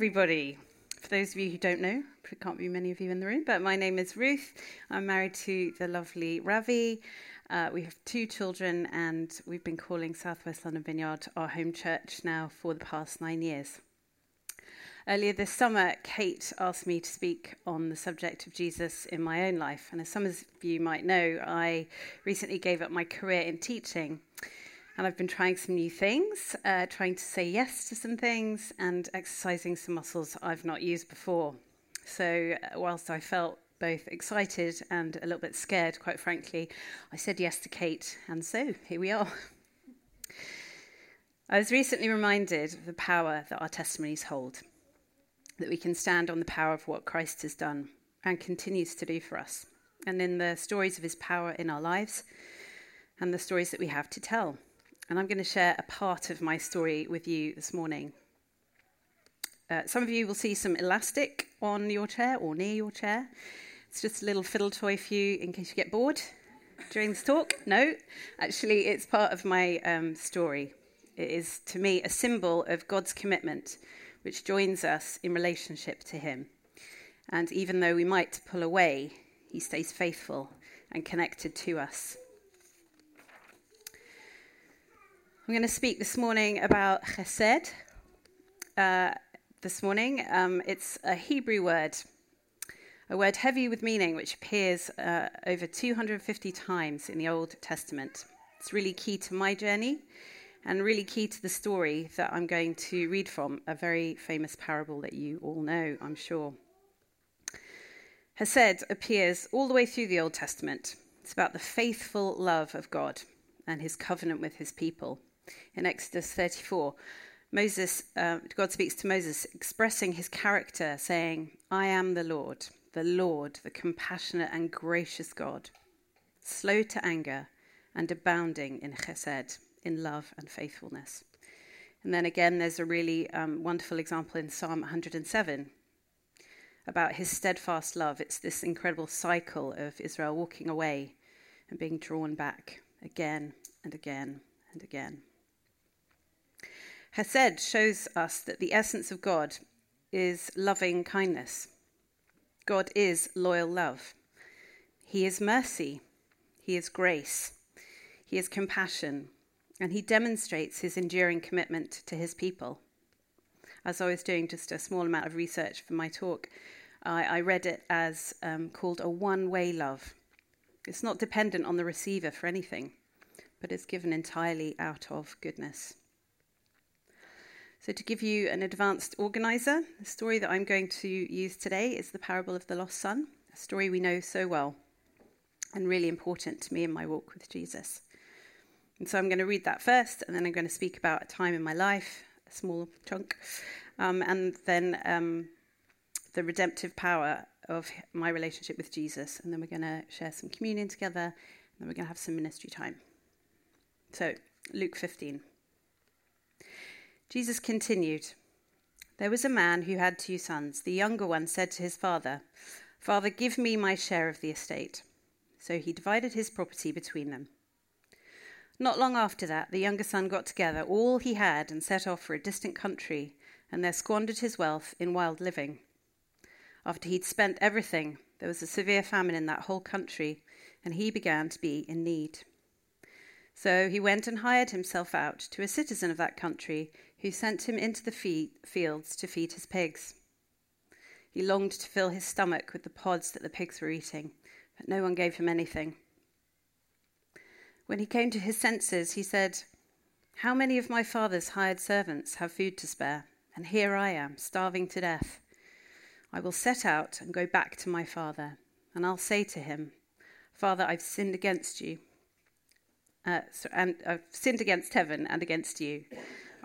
everybody. For those of you who don't know, can't be many of you in the room, but my name is Ruth. I'm married to the lovely Ravi. Uh, we have two children, and we've been calling Southwest London Vineyard our home church now for the past nine years. Earlier this summer, Kate asked me to speak on the subject of Jesus in my own life. And as some of you might know, I recently gave up my career in teaching and I've been trying some new things, uh, trying to say yes to some things, and exercising some muscles I've not used before. So, uh, whilst I felt both excited and a little bit scared, quite frankly, I said yes to Kate, and so here we are. I was recently reminded of the power that our testimonies hold, that we can stand on the power of what Christ has done and continues to do for us, and in the stories of his power in our lives and the stories that we have to tell and I'm going to share a part of my story with you this morning. Uh, some of you will see some elastic on your chair or near your chair. It's just a little fiddle toy for you in case you get bored during this talk. No, actually, it's part of my um, story. It is, to me, a symbol of God's commitment, which joins us in relationship to Him. And even though we might pull away, He stays faithful and connected to us. I'm going to speak this morning about chesed. Uh, this morning, um, it's a Hebrew word, a word heavy with meaning, which appears uh, over 250 times in the Old Testament. It's really key to my journey and really key to the story that I'm going to read from, a very famous parable that you all know, I'm sure. Hesed appears all the way through the Old Testament. It's about the faithful love of God and his covenant with his people in Exodus 34. Moses, uh, God speaks to Moses, expressing his character, saying, I am the Lord, the Lord, the compassionate and gracious God, slow to anger and abounding in chesed, in love and faithfulness. And then again, there's a really um, wonderful example in Psalm 107 about his steadfast love. It's this incredible cycle of Israel walking away and being drawn back again and again and again. Hesed shows us that the essence of God is loving kindness. God is loyal love. He is mercy. He is grace. He is compassion. And he demonstrates his enduring commitment to his people. As I was doing just a small amount of research for my talk, I, I read it as um, called a one way love. It's not dependent on the receiver for anything, but it's given entirely out of goodness. So, to give you an advanced organizer, the story that I'm going to use today is the parable of the lost son, a story we know so well and really important to me in my walk with Jesus. And so, I'm going to read that first, and then I'm going to speak about a time in my life, a small chunk, um, and then um, the redemptive power of my relationship with Jesus. And then we're going to share some communion together, and then we're going to have some ministry time. So, Luke 15. Jesus continued There was a man who had two sons. The younger one said to his father, Father, give me my share of the estate. So he divided his property between them. Not long after that, the younger son got together all he had and set off for a distant country, and there squandered his wealth in wild living. After he'd spent everything, there was a severe famine in that whole country, and he began to be in need. So he went and hired himself out to a citizen of that country who sent him into the fields to feed his pigs. He longed to fill his stomach with the pods that the pigs were eating, but no one gave him anything. When he came to his senses, he said, How many of my father's hired servants have food to spare? And here I am, starving to death. I will set out and go back to my father, and I'll say to him, Father, I've sinned against you, uh, and I've sinned against heaven and against you.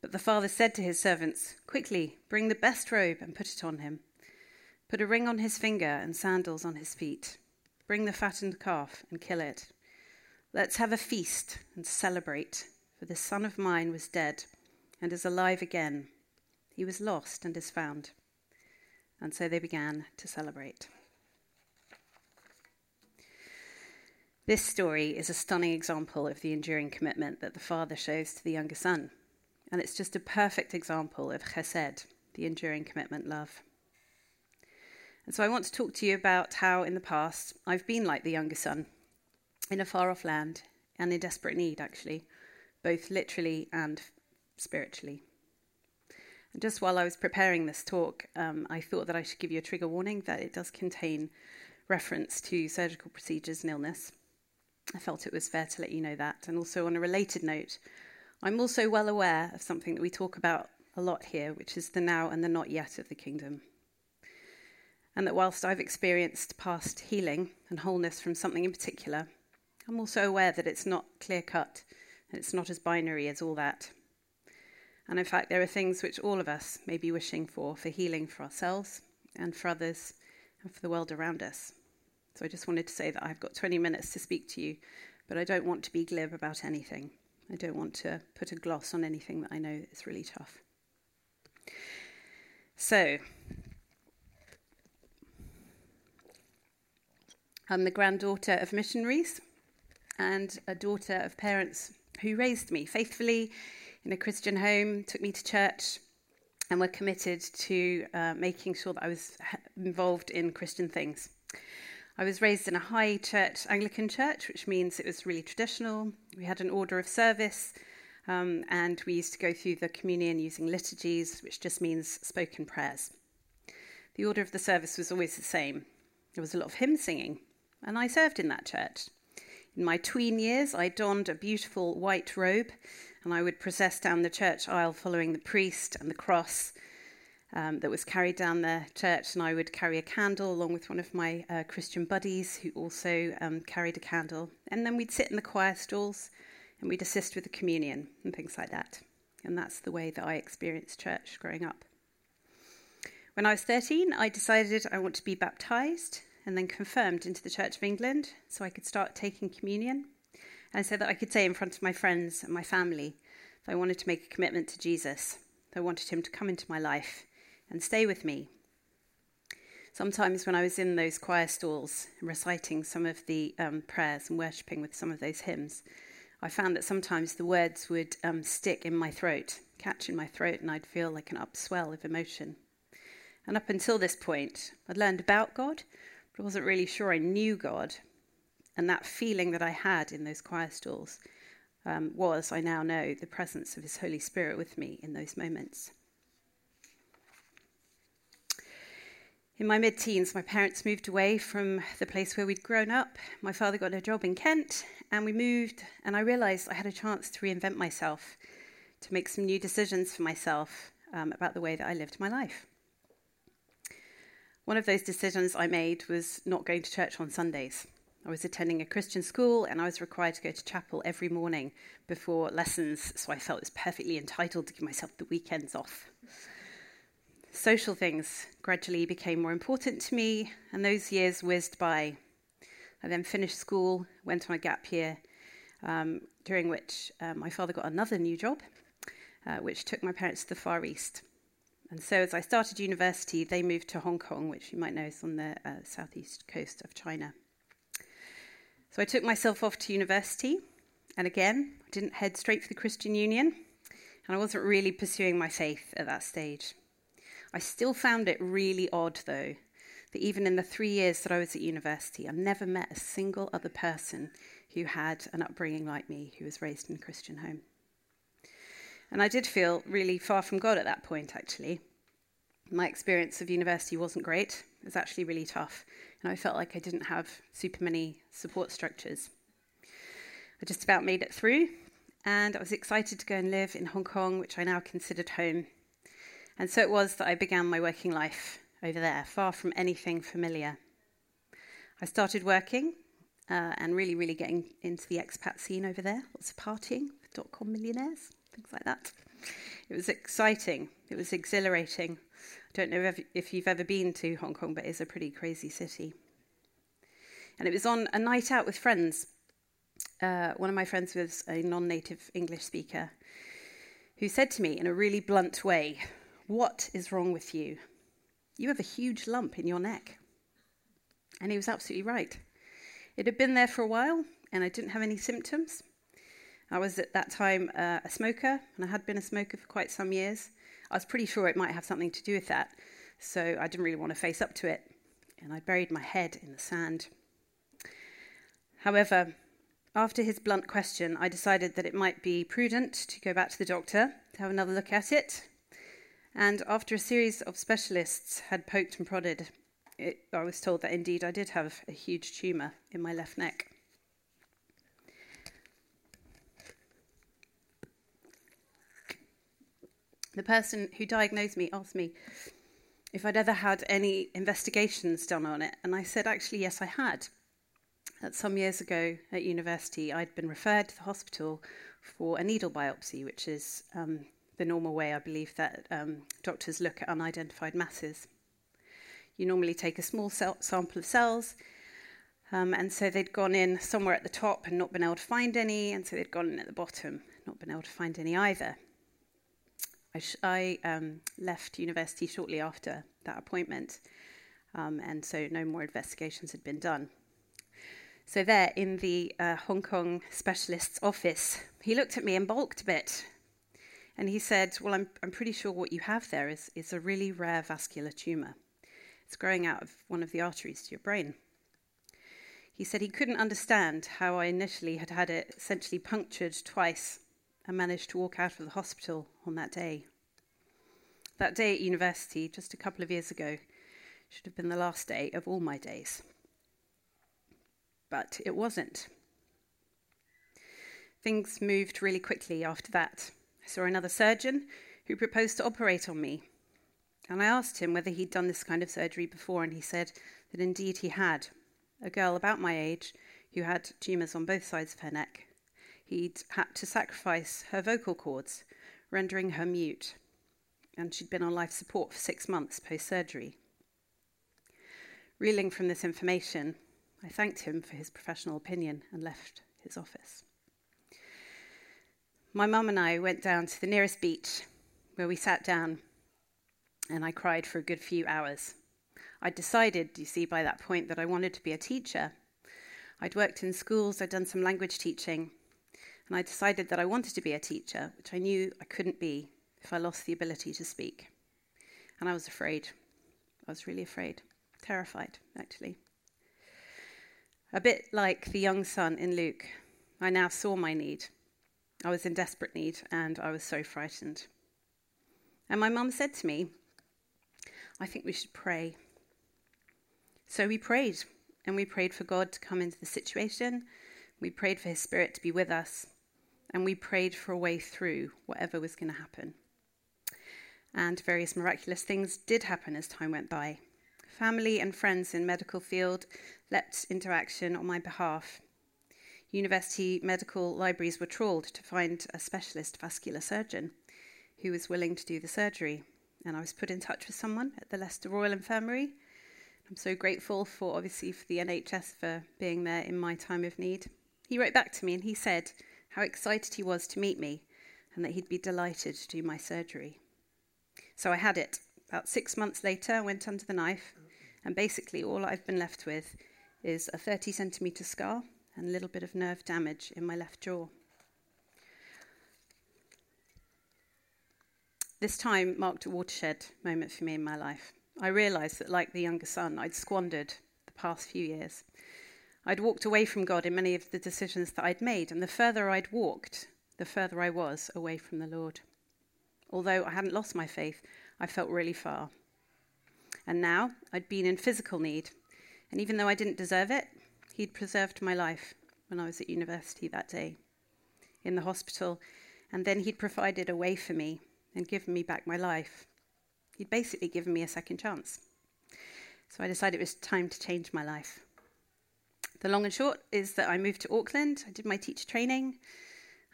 But the father said to his servants, Quickly, bring the best robe and put it on him. Put a ring on his finger and sandals on his feet. Bring the fattened calf and kill it. Let's have a feast and celebrate, for this son of mine was dead and is alive again. He was lost and is found. And so they began to celebrate. This story is a stunning example of the enduring commitment that the father shows to the younger son. And it's just a perfect example of chesed, the enduring commitment love. And so I want to talk to you about how in the past I've been like the younger son in a far off land and in desperate need, actually, both literally and spiritually. And just while I was preparing this talk, um, I thought that I should give you a trigger warning that it does contain reference to surgical procedures and illness. I felt it was fair to let you know that. And also, on a related note, I'm also well aware of something that we talk about a lot here, which is the now and the not yet of the kingdom. And that whilst I've experienced past healing and wholeness from something in particular, I'm also aware that it's not clear cut and it's not as binary as all that. And in fact, there are things which all of us may be wishing for for healing for ourselves and for others and for the world around us. So I just wanted to say that I've got 20 minutes to speak to you, but I don't want to be glib about anything. I don't want to put a gloss on anything that I know is really tough. So, I'm the granddaughter of missionaries and a daughter of parents who raised me faithfully in a Christian home, took me to church, and were committed to uh, making sure that I was involved in Christian things. I was raised in a high church Anglican church, which means it was really traditional. We had an order of service, um, and we used to go through the communion using liturgies, which just means spoken prayers. The order of the service was always the same. There was a lot of hymn singing, and I served in that church. In my tween years, I donned a beautiful white robe, and I would process down the church aisle following the priest and the cross um, that was carried down the church, and I would carry a candle along with one of my uh, Christian buddies who also um, carried a candle. And then we'd sit in the choir stalls and we'd assist with the communion and things like that. And that's the way that I experienced church growing up. When I was 13, I decided I want to be baptized and then confirmed into the Church of England so I could start taking communion and so that I could say in front of my friends and my family that I wanted to make a commitment to Jesus. That I wanted him to come into my life and stay with me. Sometimes, when I was in those choir stalls reciting some of the um, prayers and worshipping with some of those hymns, I found that sometimes the words would um, stick in my throat, catch in my throat, and I'd feel like an upswell of emotion. And up until this point, I'd learned about God, but I wasn't really sure I knew God. And that feeling that I had in those choir stalls um, was, I now know, the presence of His Holy Spirit with me in those moments. In my mid teens, my parents moved away from the place where we'd grown up. My father got a job in Kent, and we moved, and I realised I had a chance to reinvent myself, to make some new decisions for myself um, about the way that I lived my life. One of those decisions I made was not going to church on Sundays. I was attending a Christian school and I was required to go to chapel every morning before lessons, so I felt I was perfectly entitled to give myself the weekends off social things gradually became more important to me, and those years whizzed by. I then finished school, went on a gap year, um, during which uh, my father got another new job, uh, which took my parents to the Far East. And so, as I started university, they moved to Hong Kong, which you might know is on the uh, southeast coast of China. So, I took myself off to university, and again, I didn't head straight for the Christian Union, and I wasn't really pursuing my faith at that stage. I still found it really odd, though, that even in the three years that I was at university, I never met a single other person who had an upbringing like me, who was raised in a Christian home. And I did feel really far from God at that point, actually. My experience of university wasn't great, it was actually really tough, and I felt like I didn't have super many support structures. I just about made it through, and I was excited to go and live in Hong Kong, which I now considered home. And so it was that I began my working life over there, far from anything familiar. I started working uh, and really, really getting into the expat scene over there. Lots of partying, dot com millionaires, things like that. It was exciting, it was exhilarating. I don't know if, if you've ever been to Hong Kong, but it's a pretty crazy city. And it was on a night out with friends. Uh, one of my friends was a non native English speaker who said to me in a really blunt way, What is wrong with you? You have a huge lump in your neck. And he was absolutely right. It had been there for a while, and I didn't have any symptoms. I was at that time uh, a smoker, and I had been a smoker for quite some years. I was pretty sure it might have something to do with that, so I didn't really want to face up to it, and I buried my head in the sand. However, after his blunt question, I decided that it might be prudent to go back to the doctor to have another look at it. And after a series of specialists had poked and prodded, it, I was told that indeed I did have a huge tumour in my left neck. The person who diagnosed me asked me if I'd ever had any investigations done on it, and I said, actually, yes, I had. That some years ago at university, I'd been referred to the hospital for a needle biopsy, which is um, the normal way, I believe, that um, doctors look at unidentified masses. You normally take a small cell, sample of cells, um, and so they'd gone in somewhere at the top and not been able to find any, and so they'd gone in at the bottom, not been able to find any either. I, sh- I um, left university shortly after that appointment, um, and so no more investigations had been done. So, there in the uh, Hong Kong specialist's office, he looked at me and balked a bit. And he said, Well, I'm, I'm pretty sure what you have there is, is a really rare vascular tumour. It's growing out of one of the arteries to your brain. He said he couldn't understand how I initially had had it essentially punctured twice and managed to walk out of the hospital on that day. That day at university, just a couple of years ago, should have been the last day of all my days. But it wasn't. Things moved really quickly after that. Saw another surgeon who proposed to operate on me. And I asked him whether he'd done this kind of surgery before, and he said that indeed he had. A girl about my age who had tumours on both sides of her neck he'd had to sacrifice her vocal cords, rendering her mute, and she'd been on life support for six months post surgery. Reeling from this information, I thanked him for his professional opinion and left his office. My mum and I went down to the nearest beach where we sat down and I cried for a good few hours. I'd decided, you see, by that point that I wanted to be a teacher. I'd worked in schools, I'd done some language teaching, and I decided that I wanted to be a teacher, which I knew I couldn't be if I lost the ability to speak. And I was afraid. I was really afraid, terrified, actually. A bit like the young son in Luke, I now saw my need. I was in desperate need, and I was so frightened. And my mum said to me, I think we should pray. So we prayed, and we prayed for God to come into the situation. We prayed for His Spirit to be with us and we prayed for a way through whatever was going to happen. And various miraculous things did happen as time went by. Family and friends in medical field leapt into action on my behalf. University medical libraries were trawled to find a specialist vascular surgeon who was willing to do the surgery. And I was put in touch with someone at the Leicester Royal Infirmary. I'm so grateful for, obviously, for the NHS for being there in my time of need. He wrote back to me and he said, how excited he was to meet me and that he'd be delighted to do my surgery. So I had it. About six months later, I went under the knife, and basically all I've been left with is a 30 centimetre scar and a little bit of nerve damage in my left jaw. This time marked a watershed moment for me in my life. I realised that, like the younger son, I'd squandered the past few years. I'd walked away from God in many of the decisions that I'd made, and the further I'd walked, the further I was away from the Lord. Although I hadn't lost my faith, I felt really far. And now I'd been in physical need, and even though I didn't deserve it, He'd preserved my life when I was at university that day, in the hospital, and then He'd provided a way for me and given me back my life. He'd basically given me a second chance. So I decided it was time to change my life. The long and short is that I moved to Auckland. I did my teacher training.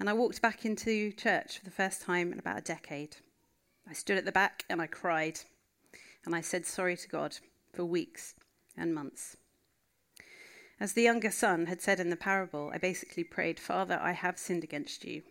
And I walked back into church for the first time in about a decade. I stood at the back and I cried. And I said sorry to God for weeks and months. As the younger son had said in the parable, I basically prayed, Father, I have sinned against you.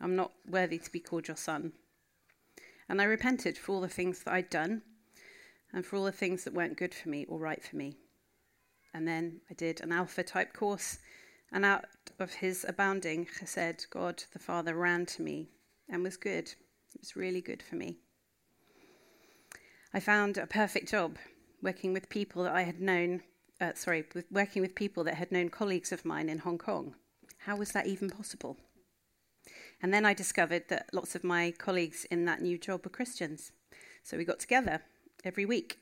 I'm not worthy to be called your son. And I repented for all the things that I'd done and for all the things that weren't good for me or right for me. And then I did an alpha type course, and out of his abounding chesed, God the Father ran to me and was good. It was really good for me. I found a perfect job working with people that I had known, uh, sorry, with working with people that had known colleagues of mine in Hong Kong. How was that even possible? And then I discovered that lots of my colleagues in that new job were Christians. So we got together every week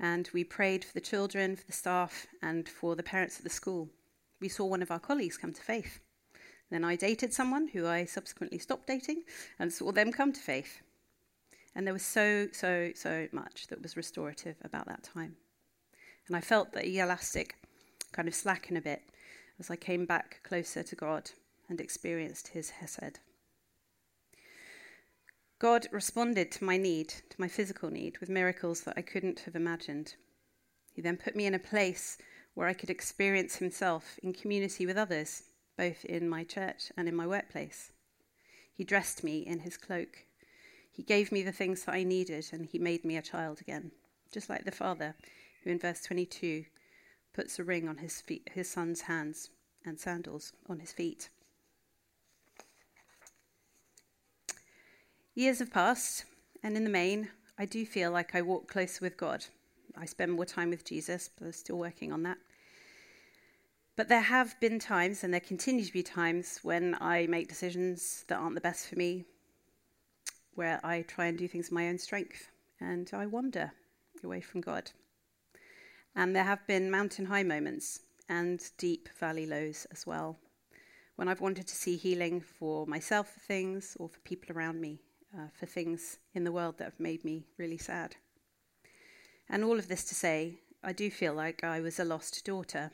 and we prayed for the children, for the staff, and for the parents at the school. We saw one of our colleagues come to faith. Then I dated someone who I subsequently stopped dating and saw them come to faith. And there was so, so, so much that was restorative about that time. And I felt the elastic kind of slacken a bit as I came back closer to God and experienced his Hesed. God responded to my need, to my physical need, with miracles that I couldn't have imagined. He then put me in a place where I could experience Himself in community with others, both in my church and in my workplace. He dressed me in His cloak. He gave me the things that I needed, and He made me a child again, just like the Father, who in verse 22 puts a ring on his, feet, his son's hands and sandals on his feet. Years have passed, and in the main, I do feel like I walk closer with God. I spend more time with Jesus, but I'm still working on that. But there have been times, and there continue to be times, when I make decisions that aren't the best for me, where I try and do things in my own strength, and I wander away from God. And there have been mountain high moments and deep valley lows as well, when I've wanted to see healing for myself for things or for people around me uh, for things in the world that have made me really sad. And all of this to say, I do feel like I was a lost daughter,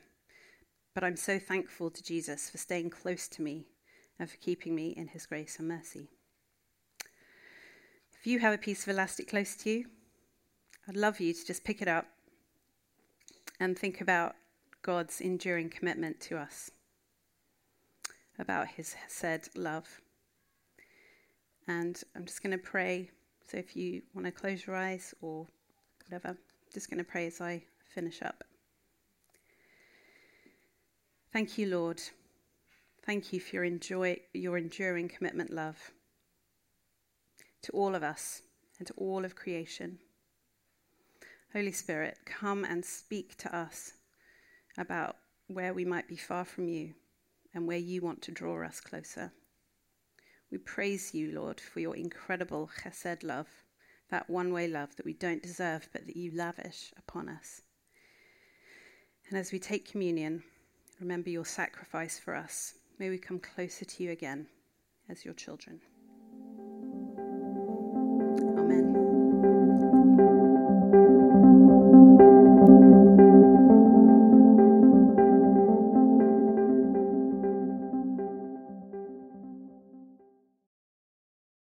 but I'm so thankful to Jesus for staying close to me and for keeping me in his grace and mercy. If you have a piece of elastic close to you, I'd love you to just pick it up and think about God's enduring commitment to us, about his said love. And I'm just going to pray. So if you want to close your eyes or whatever, I'm just going to pray as I finish up. Thank you, Lord. Thank you for your, enjoy, your enduring commitment, love, to all of us and to all of creation. Holy Spirit, come and speak to us about where we might be far from you and where you want to draw us closer. We praise you, Lord, for your incredible chesed love, that one way love that we don't deserve, but that you lavish upon us. And as we take communion, remember your sacrifice for us. May we come closer to you again as your children.